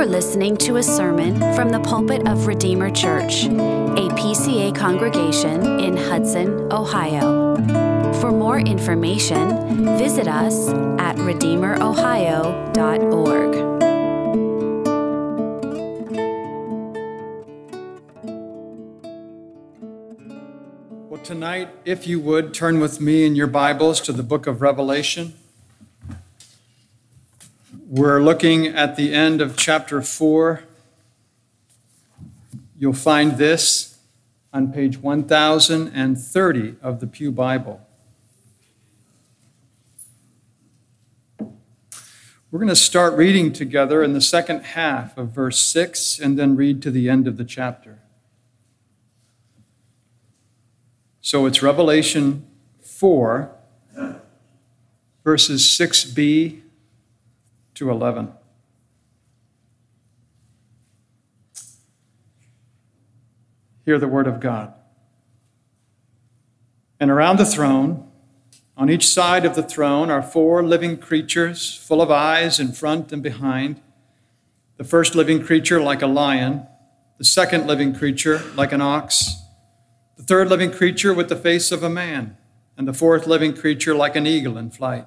are listening to a sermon from the pulpit of Redeemer Church, a PCA congregation in Hudson, Ohio. For more information, visit us at redeemerohio.org. Well, tonight, if you would, turn with me in your Bibles to the book of Revelation. We're looking at the end of chapter 4. You'll find this on page 1030 of the Pew Bible. We're going to start reading together in the second half of verse 6 and then read to the end of the chapter. So it's Revelation 4, verses 6b to 11. Hear the word of God. And around the throne, on each side of the throne, are four living creatures full of eyes in front and behind. The first living creature like a lion, the second living creature like an ox, the third living creature with the face of a man, and the fourth living creature like an eagle in flight.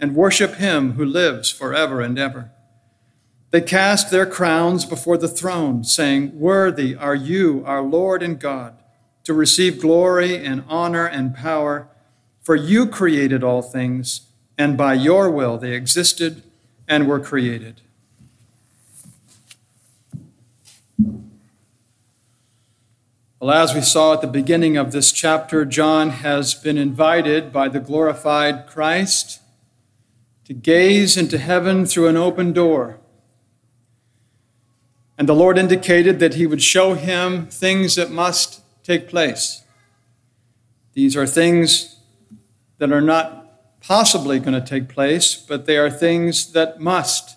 and worship him who lives forever and ever. They cast their crowns before the throne, saying, Worthy are you, our Lord and God, to receive glory and honor and power, for you created all things, and by your will they existed and were created. Well, as we saw at the beginning of this chapter, John has been invited by the glorified Christ to gaze into heaven through an open door and the Lord indicated that He would show him things that must take place. These are things that are not possibly going to take place, but they are things that must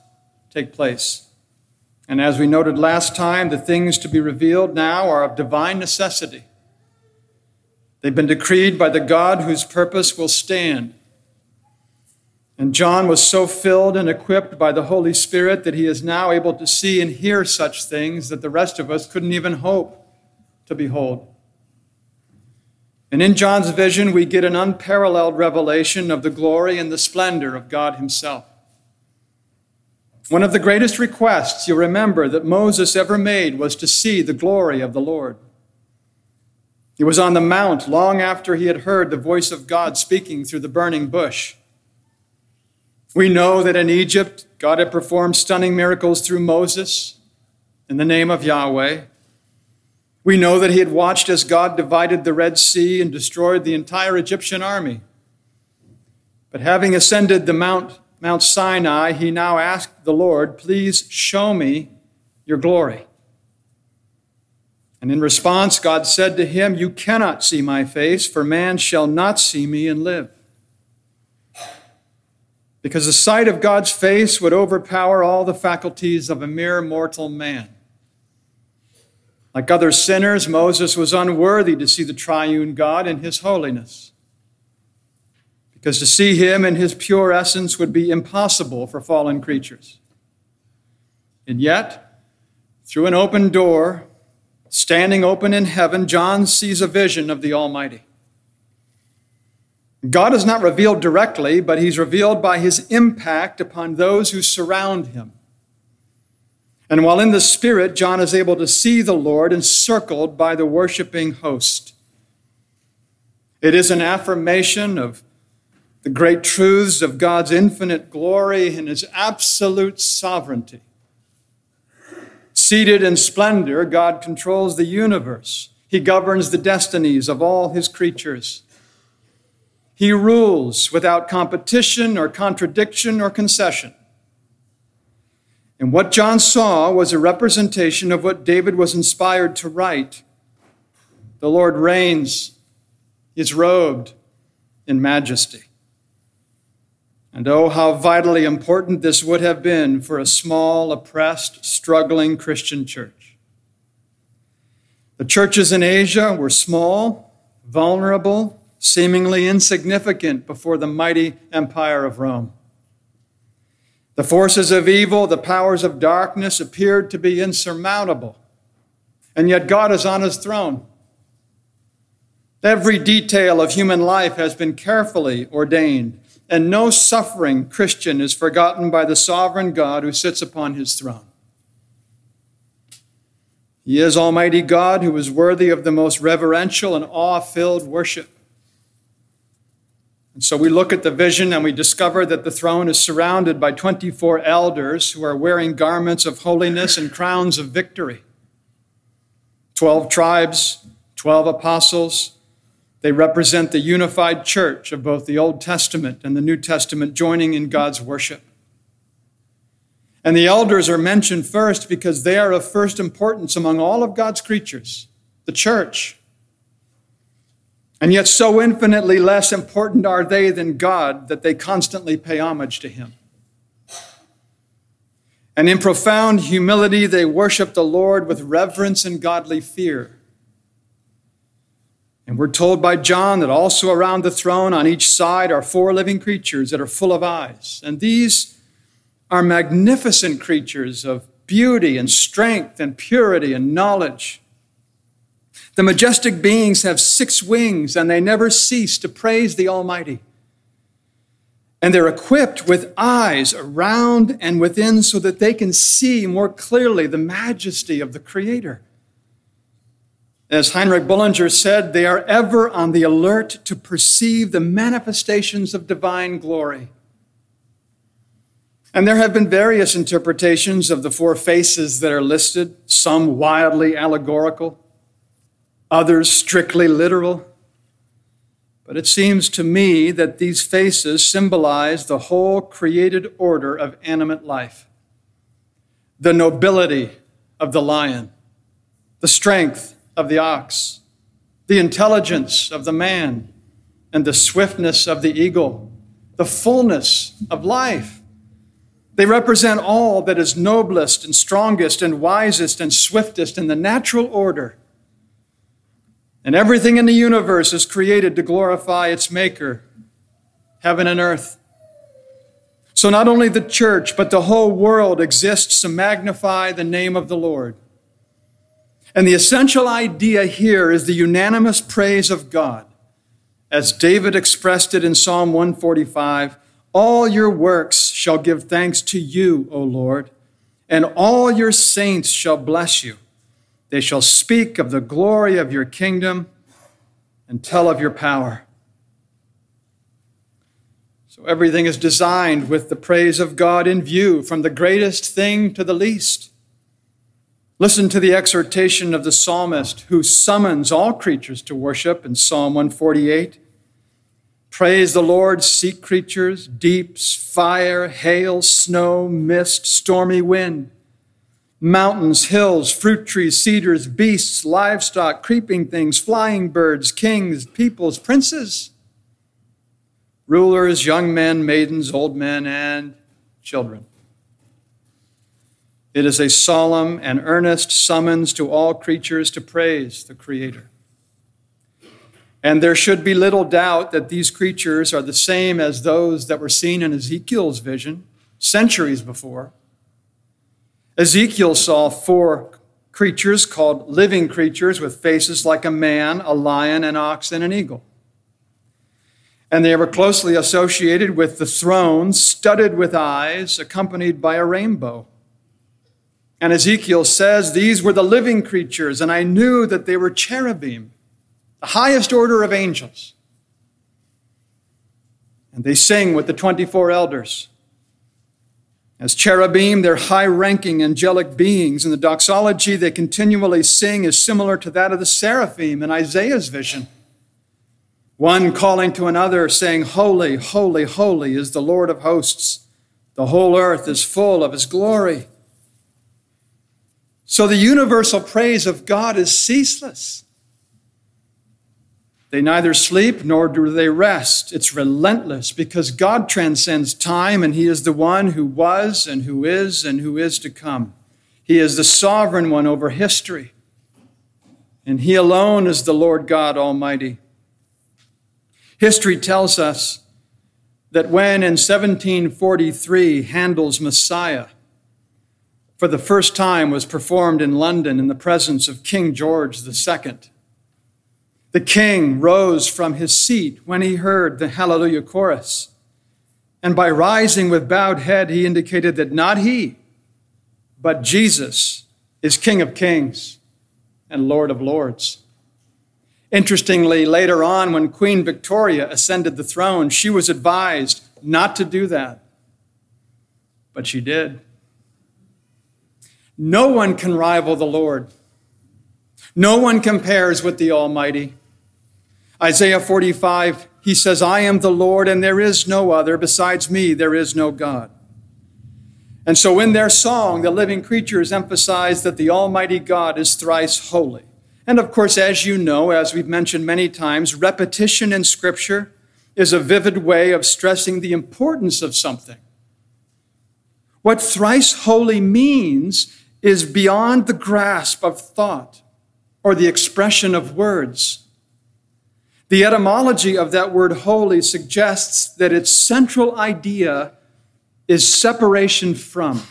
take place. And as we noted last time, the things to be revealed now are of divine necessity. They've been decreed by the God whose purpose will stand and John was so filled and equipped by the Holy Spirit that he is now able to see and hear such things that the rest of us couldn't even hope to behold. And in John's vision, we get an unparalleled revelation of the glory and the splendor of God Himself. One of the greatest requests you remember that Moses ever made was to see the glory of the Lord. He was on the mount long after he had heard the voice of God speaking through the burning bush. We know that in Egypt, God had performed stunning miracles through Moses in the name of Yahweh. We know that he had watched as God divided the Red Sea and destroyed the entire Egyptian army. But having ascended the Mount, Mount Sinai, he now asked the Lord, Please show me your glory. And in response, God said to him, You cannot see my face, for man shall not see me and live because the sight of God's face would overpower all the faculties of a mere mortal man. Like other sinners, Moses was unworthy to see the triune God in his holiness. Because to see him in his pure essence would be impossible for fallen creatures. And yet, through an open door, standing open in heaven, John sees a vision of the Almighty. God is not revealed directly, but he's revealed by his impact upon those who surround him. And while in the Spirit, John is able to see the Lord encircled by the worshiping host. It is an affirmation of the great truths of God's infinite glory and his absolute sovereignty. Seated in splendor, God controls the universe. He governs the destinies of all his creatures. He rules without competition or contradiction or concession. And what John saw was a representation of what David was inspired to write. The Lord reigns, he is robed in majesty. And oh, how vitally important this would have been for a small, oppressed, struggling Christian church. The churches in Asia were small, vulnerable, seemingly insignificant before the mighty empire of Rome. The forces of evil, the powers of darkness appeared to be insurmountable. And yet God is on his throne. Every detail of human life has been carefully ordained, and no suffering Christian is forgotten by the sovereign God who sits upon his throne. He is Almighty God who is worthy of the most reverential and awe filled worship. And so we look at the vision and we discover that the throne is surrounded by 24 elders who are wearing garments of holiness and crowns of victory. 12 tribes, 12 apostles. They represent the unified church of both the Old Testament and the New Testament joining in God's worship. And the elders are mentioned first because they are of first importance among all of God's creatures, the church. And yet, so infinitely less important are they than God that they constantly pay homage to Him. And in profound humility, they worship the Lord with reverence and godly fear. And we're told by John that also around the throne on each side are four living creatures that are full of eyes. And these are magnificent creatures of beauty and strength and purity and knowledge. The majestic beings have six wings and they never cease to praise the Almighty. And they're equipped with eyes around and within so that they can see more clearly the majesty of the Creator. As Heinrich Bullinger said, they are ever on the alert to perceive the manifestations of divine glory. And there have been various interpretations of the four faces that are listed, some wildly allegorical, others strictly literal. But it seems to me that these faces symbolize the whole created order of animate life the nobility of the lion, the strength of the ox, the intelligence of the man, and the swiftness of the eagle, the fullness of life. They represent all that is noblest and strongest and wisest and swiftest in the natural order and everything in the universe is created to glorify its Maker, heaven and earth. So not only the church, but the whole world exists to magnify the name of the Lord. And the essential idea here is the unanimous praise of God. As David expressed it in Psalm 145 All your works shall give thanks to you, O Lord, and all your saints shall bless you. They shall speak of the glory of your kingdom and tell of your power. So everything is designed with the praise of God in view, from the greatest thing to the least. Listen to the exhortation of the psalmist who summons all creatures to worship in Psalm 148. Praise the Lord, sea creatures, deeps, fire, hail, snow, mist, stormy wind mountains, hills, fruit trees, cedars, beasts, livestock, creeping things, flying birds, kings, peoples, princes, rulers, young men, maidens, old men, and children. It is a solemn and earnest summons to all creatures to praise the Creator. And there should be little doubt that these creatures are the same as those that were seen in Ezekiel's vision centuries before. Ezekiel saw four creatures called living creatures with faces like a man, a lion, an ox, and an eagle. And they were closely associated with the throne, studded with eyes, accompanied by a rainbow. And Ezekiel says, These were the living creatures, and I knew that they were cherubim, the highest order of angels. And they sing with the 24 elders. As cherubim, they're high ranking angelic beings, and the doxology they continually sing is similar to that of the seraphim in Isaiah's vision. One calling to another, saying, Holy, holy, holy is the Lord of hosts. The whole earth is full of his glory. So the universal praise of God is ceaseless. They neither sleep nor do they rest. It's relentless because God transcends time and He is the one who was and who is and who is to come. He is the sovereign one over history. And He alone is the Lord God Almighty. History tells us that when in 1743 Handel's Messiah for the first time was performed in London in the presence of King George II, the king rose from his seat when he heard the Hallelujah chorus. And by rising with bowed head, he indicated that not he, but Jesus is King of kings and Lord of lords. Interestingly, later on, when Queen Victoria ascended the throne, she was advised not to do that. But she did. No one can rival the Lord. No one compares with the Almighty. Isaiah 45, he says, I am the Lord and there is no other. Besides me, there is no God. And so in their song, the living creatures emphasize that the Almighty God is thrice holy. And of course, as you know, as we've mentioned many times, repetition in Scripture is a vivid way of stressing the importance of something. What thrice holy means is beyond the grasp of thought or the expression of words. The etymology of that word holy suggests that its central idea is separation from.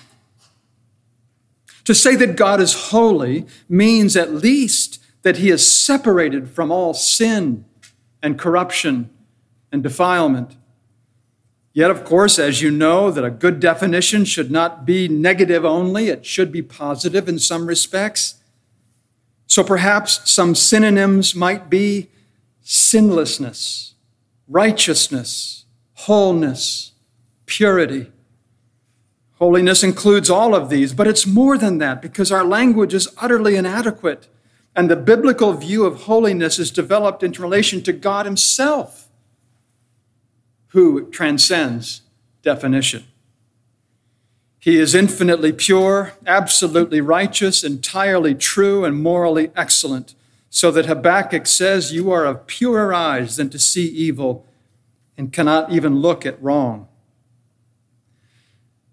To say that God is holy means at least that he is separated from all sin and corruption and defilement. Yet, of course, as you know, that a good definition should not be negative only, it should be positive in some respects. So perhaps some synonyms might be sinlessness, righteousness, wholeness, purity. Holiness includes all of these, but it's more than that because our language is utterly inadequate. And the biblical view of holiness is developed in relation to God Himself, who transcends definition. He is infinitely pure, absolutely righteous, entirely true, and morally excellent so that Habakkuk says, You are of purer eyes than to see evil and cannot even look at wrong.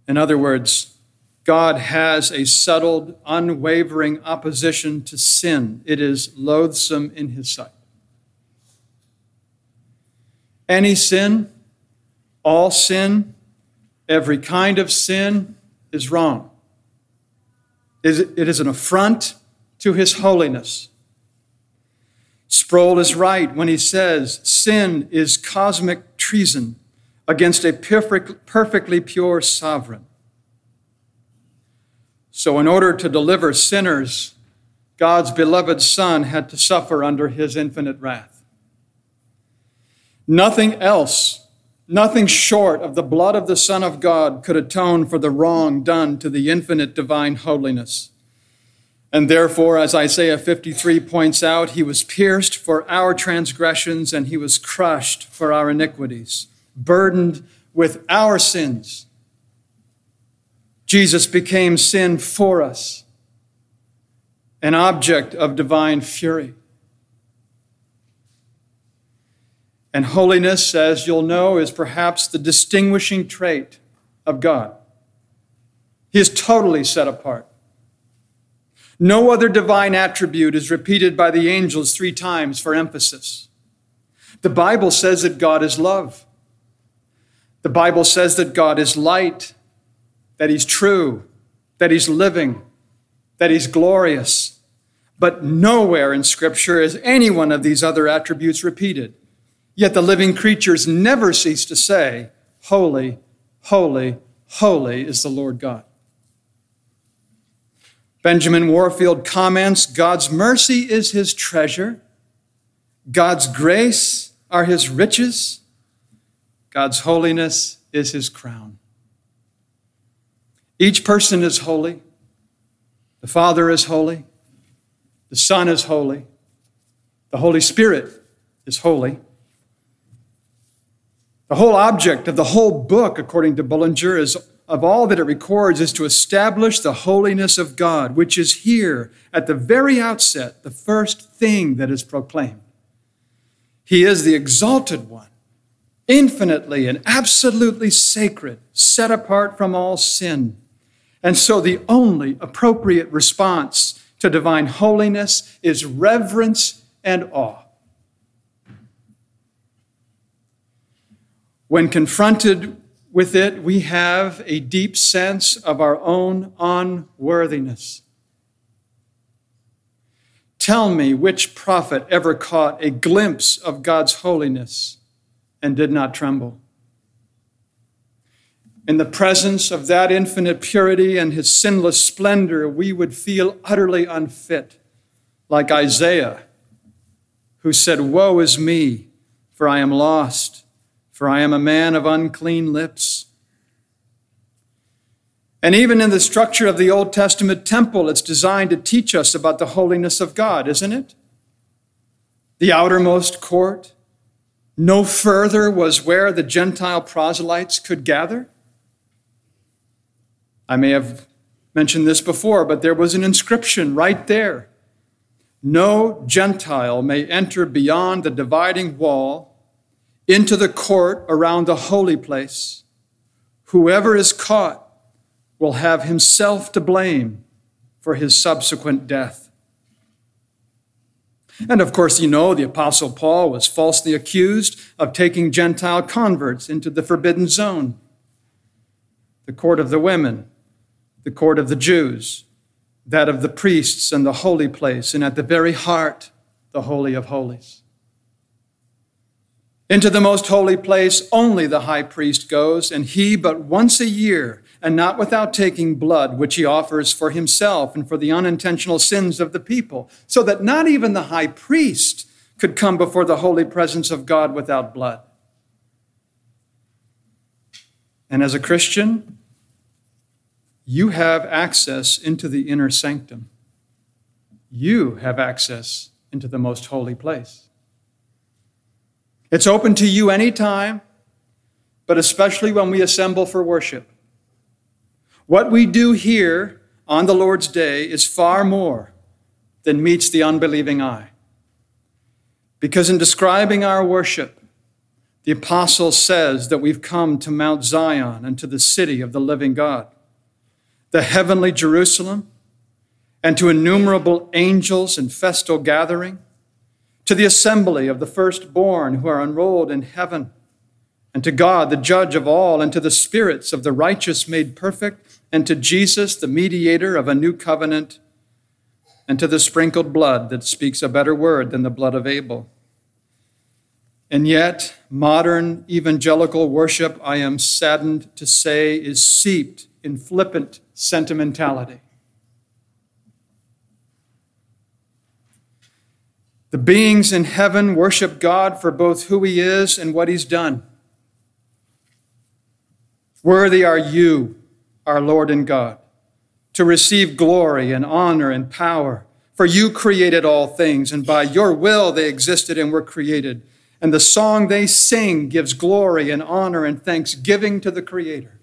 In other words, God has a settled, unwavering opposition to sin. It is loathsome in his sight. Any sin, all sin, every kind of sin is wrong. It is an affront to his holiness. Sproul is right when he says sin is cosmic treason against a perfect, perfectly pure sovereign. So, in order to deliver sinners, God's beloved Son had to suffer under his infinite wrath. Nothing else, nothing short of the blood of the Son of God could atone for the wrong done to the infinite divine holiness. And therefore, as Isaiah 53 points out, he was pierced for our transgressions and he was crushed for our iniquities, burdened with our sins. Jesus became sin for us, an object of divine fury. And holiness, as you'll know, is perhaps the distinguishing trait of God. He is totally set apart. No other divine attribute is repeated by the angels three times for emphasis. The Bible says that God is love. The Bible says that God is light, that He's true, that He's living, that He's glorious. But nowhere in Scripture is any one of these other attributes repeated. Yet the living creatures never cease to say, Holy, holy, holy is the Lord God. Benjamin Warfield comments God's mercy is his treasure, God's grace are his riches, God's holiness is his crown. Each person is holy. The Father is holy. The Son is holy. The Holy Spirit is holy. The whole object of the whole book, according to Bullinger, is of all that it records is to establish the holiness of God, which is here at the very outset, the first thing that is proclaimed. He is the exalted one, infinitely and absolutely sacred, set apart from all sin. And so the only appropriate response to divine holiness is reverence and awe. When confronted with it, we have a deep sense of our own unworthiness. Tell me which prophet ever caught a glimpse of God's holiness and did not tremble. In the presence of that infinite purity and his sinless splendor, we would feel utterly unfit, like Isaiah, who said, Woe is me, for I am lost for I am a man of unclean lips. And even in the structure of the Old Testament temple, it's designed to teach us about the holiness of God, isn't it? The outermost court, no further was where the Gentile proselytes could gather. I may have mentioned this before, but there was an inscription right there. No Gentile may enter beyond the dividing wall into the court around the holy place. Whoever is caught will have himself to blame for his subsequent death. And of course, you know the Apostle Paul was falsely accused of taking Gentile converts into the forbidden zone the court of the women, the court of the Jews, that of the priests and the holy place, and at the very heart, the Holy of Holies. Into the most holy place only the high priest goes, and he but once a year, and not without taking blood, which he offers for himself and for the unintentional sins of the people, so that not even the high priest could come before the holy presence of God without blood. And as a Christian, you have access into the inner sanctum. You have access into the most holy place. It's open to you anytime, but especially when we assemble for worship. What we do here on the Lord's Day is far more than meets the unbelieving eye. Because in describing our worship, the apostle says that we've come to Mount Zion and to the city of the living God, the heavenly Jerusalem, and to innumerable angels in festal gathering to the assembly of the firstborn who are enrolled in heaven, and to God, the judge of all, and to the spirits of the righteous made perfect, and to Jesus, the mediator of a new covenant, and to the sprinkled blood that speaks a better word than the blood of Abel. And yet, modern evangelical worship, I am saddened to say, is seeped in flippant sentimentality. The beings in heaven worship God for both who He is and what He's done. Worthy are you, our Lord and God, to receive glory and honor and power. For you created all things, and by your will they existed and were created. And the song they sing gives glory and honor and thanksgiving to the Creator.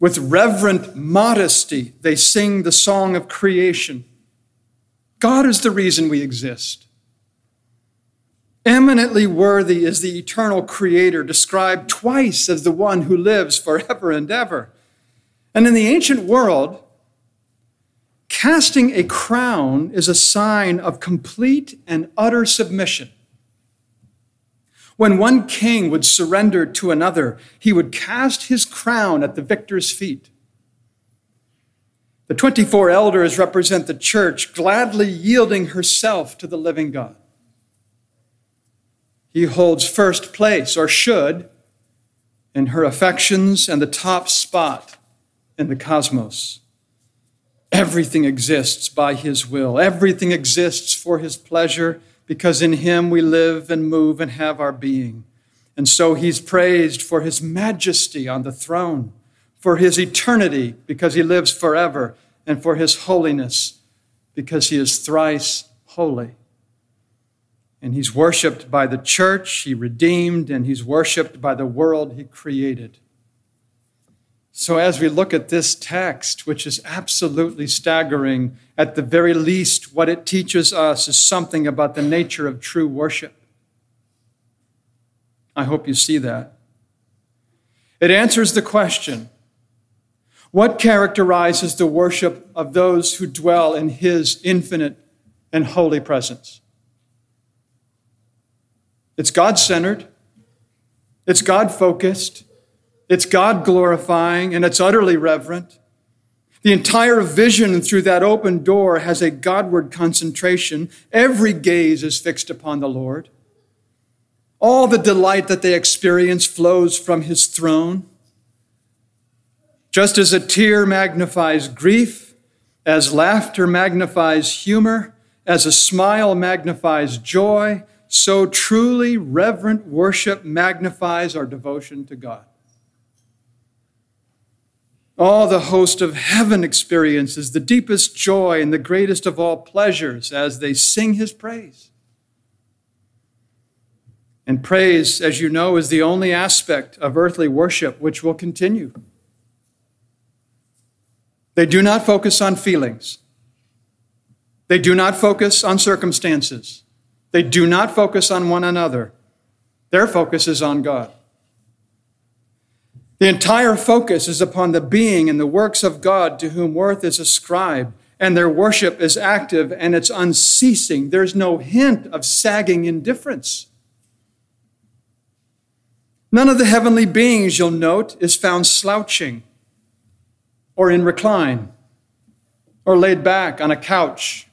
With reverent modesty, they sing the song of creation God is the reason we exist. Eminently worthy is the eternal Creator, described twice as the one who lives forever and ever. And in the ancient world, casting a crown is a sign of complete and utter submission. When one king would surrender to another, he would cast his crown at the victor's feet. The 24 elders represent the church gladly yielding herself to the living God. He holds first place, or should, in her affections and the top spot in the cosmos. Everything exists by His will, everything exists for His pleasure, because in Him we live and move and have our being. And so He's praised for His majesty on the throne for his eternity, because he lives forever, and for his holiness, because he is thrice holy. And he's worshiped by the church he redeemed, and he's worshiped by the world he created. So, as we look at this text, which is absolutely staggering, at the very least, what it teaches us is something about the nature of true worship. I hope you see that. It answers the question what characterizes the worship of those who dwell in His infinite and holy presence? It's God centered, it's God focused, it's God glorifying, and it's utterly reverent. The entire vision through that open door has a Godward concentration. Every gaze is fixed upon the Lord. All the delight that they experience flows from His throne. Just as a tear magnifies grief, as laughter magnifies humor, as a smile magnifies joy, so truly reverent worship magnifies our devotion to God. All the host of heaven experiences the deepest joy and the greatest of all pleasures as they sing his praise. And praise, as you know, is the only aspect of earthly worship which will continue. They do not focus on feelings. They do not focus on circumstances. They do not focus on one another. Their focus is on God. The entire focus is upon the being and the works of God to whom worth is ascribed, and their worship is active and it's unceasing. There's no hint of sagging indifference. None of the heavenly beings, you'll note, is found slouching or in recline, or laid back on a couch,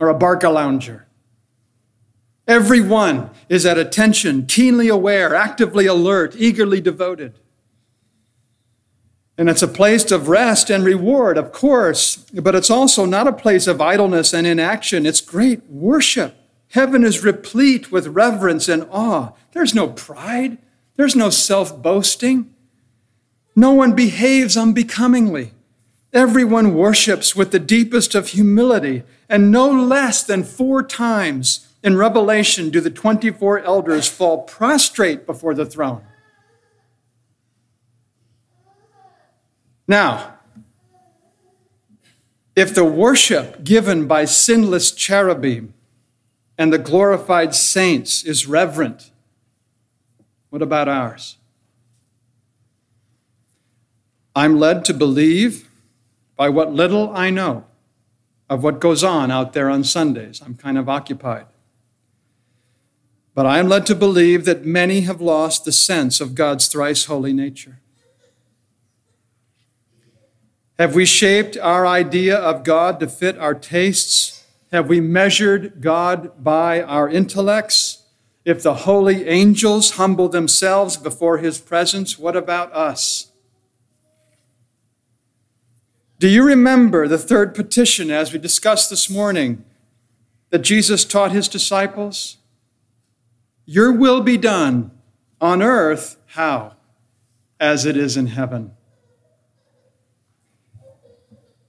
or a Barcalounger. Everyone is at attention, keenly aware, actively alert, eagerly devoted. And it's a place of rest and reward, of course, but it's also not a place of idleness and inaction. It's great worship. Heaven is replete with reverence and awe. There's no pride, there's no self boasting. No one behaves unbecomingly. Everyone worships with the deepest of humility, and no less than four times in Revelation do the 24 elders fall prostrate before the throne. Now, if the worship given by sinless cherubim and the glorified saints is reverent, what about ours? I'm led to believe, by what little I know of what goes on out there on Sundays, I'm kind of occupied. But I am led to believe that many have lost the sense of God's thrice holy nature. Have we shaped our idea of God to fit our tastes? Have we measured God by our intellects? If the holy angels humble themselves before his presence, what about us? Do you remember the third petition as we discussed this morning that Jesus taught his disciples? Your will be done on earth, how? As it is in heaven.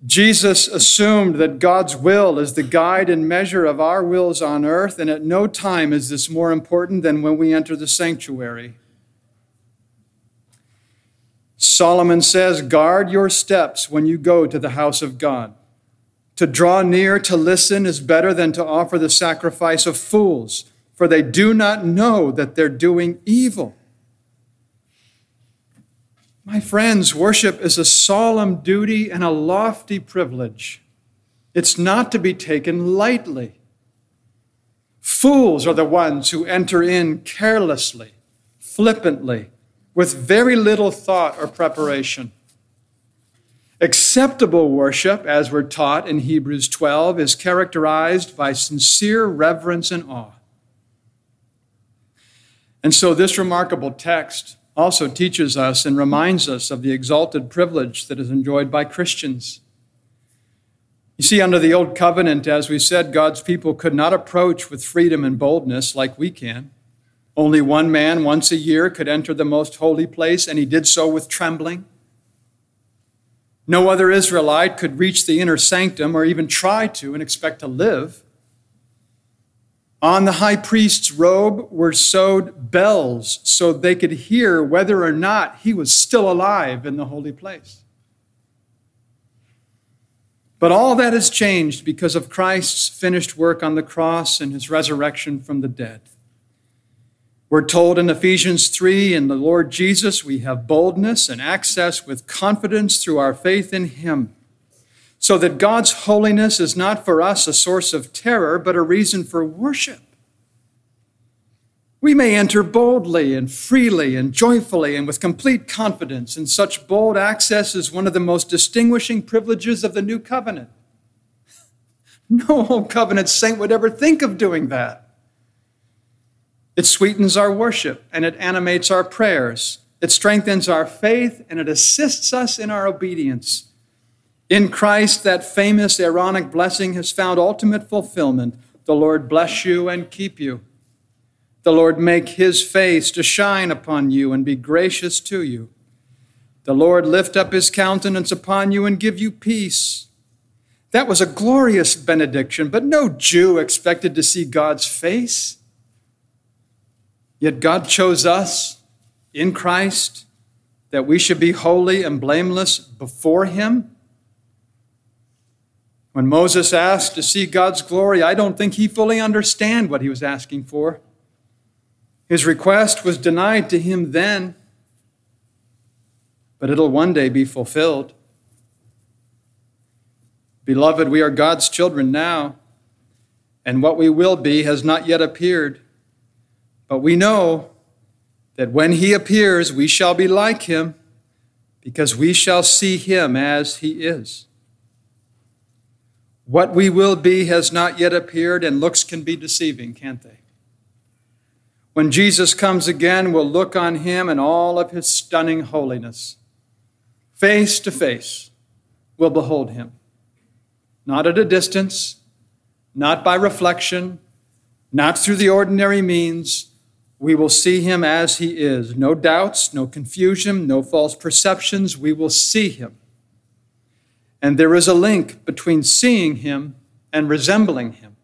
Jesus assumed that God's will is the guide and measure of our wills on earth, and at no time is this more important than when we enter the sanctuary. Solomon says, Guard your steps when you go to the house of God. To draw near to listen is better than to offer the sacrifice of fools, for they do not know that they're doing evil. My friends, worship is a solemn duty and a lofty privilege. It's not to be taken lightly. Fools are the ones who enter in carelessly, flippantly, with very little thought or preparation. Acceptable worship, as we're taught in Hebrews 12, is characterized by sincere reverence and awe. And so, this remarkable text also teaches us and reminds us of the exalted privilege that is enjoyed by Christians. You see, under the Old Covenant, as we said, God's people could not approach with freedom and boldness like we can. Only one man once a year could enter the most holy place, and he did so with trembling. No other Israelite could reach the inner sanctum or even try to and expect to live. On the high priest's robe were sewed bells so they could hear whether or not he was still alive in the holy place. But all that has changed because of Christ's finished work on the cross and his resurrection from the dead. We're told in Ephesians 3 in the Lord Jesus, we have boldness and access with confidence through our faith in him so that God's holiness is not for us a source of terror, but a reason for worship. We may enter boldly and freely and joyfully and with complete confidence, and such bold access is one of the most distinguishing privileges of the new covenant. No old covenant saint would ever think of doing that. It sweetens our worship and it animates our prayers. It strengthens our faith and it assists us in our obedience. In Christ, that famous Aaronic blessing has found ultimate fulfillment. The Lord bless you and keep you. The Lord make his face to shine upon you and be gracious to you. The Lord lift up his countenance upon you and give you peace. That was a glorious benediction, but no Jew expected to see God's face. Yet God chose us in Christ that we should be holy and blameless before him when Moses asked to see God's glory, I don't think he fully understood what he was asking for. His request was denied to him then, but it'll one day be fulfilled. Beloved, we are God's children now, and what we will be has not yet appeared. But we know that when he appears, we shall be like him, because we shall see him as he is. What we will be has not yet appeared, and looks can be deceiving, can't they? When Jesus comes again, we'll look on him in all of his stunning holiness. Face to face, we'll behold him. Not at a distance, not by reflection, not through the ordinary means. We will see him as he is. No doubts, no confusion, no false perceptions. We will see him and there is a link between seeing him and resembling him.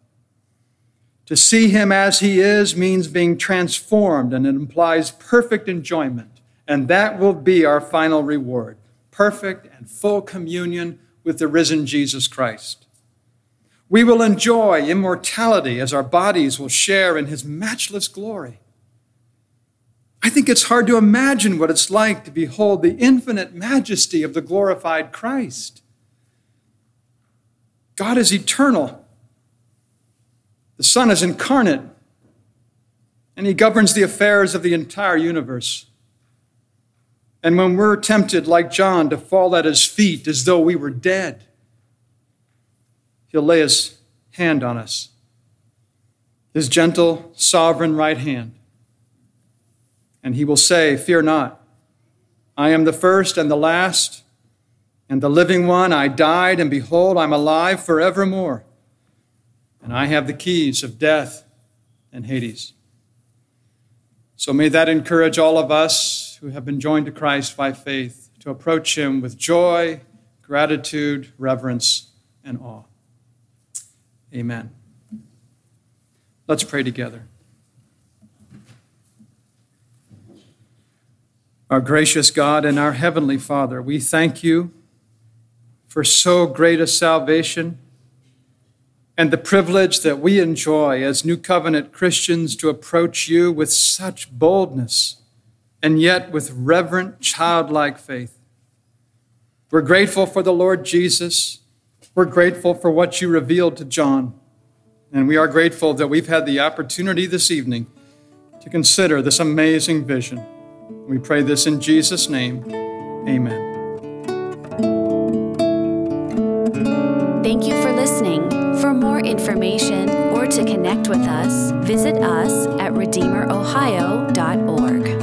To see him as he is means being transformed, and it implies perfect enjoyment. And that will be our final reward perfect and full communion with the risen Jesus Christ. We will enjoy immortality as our bodies will share in his matchless glory. I think it's hard to imagine what it's like to behold the infinite majesty of the glorified Christ. God is eternal. The Son is incarnate, and He governs the affairs of the entire universe. And when we're tempted, like John, to fall at His feet as though we were dead, He'll lay His hand on us, His gentle, sovereign right hand. And He will say, Fear not, I am the first and the last and the living one, I died, and behold, I'm alive forevermore. And I have the keys of death and Hades. So may that encourage all of us who have been joined to Christ by faith to approach him with joy, gratitude, reverence, and awe. Amen. Let's pray together. Our gracious God and our heavenly Father, we thank you for so great a salvation and the privilege that we enjoy as New Covenant Christians to approach you with such boldness and yet with reverent, childlike faith. We're grateful for the Lord Jesus. We're grateful for what you revealed to John. And we are grateful that we've had the opportunity this evening to consider this amazing vision. We pray this in Jesus' name. Amen. Thank you for listening. For more information or to connect with us, visit us at RedeemerOhio.org.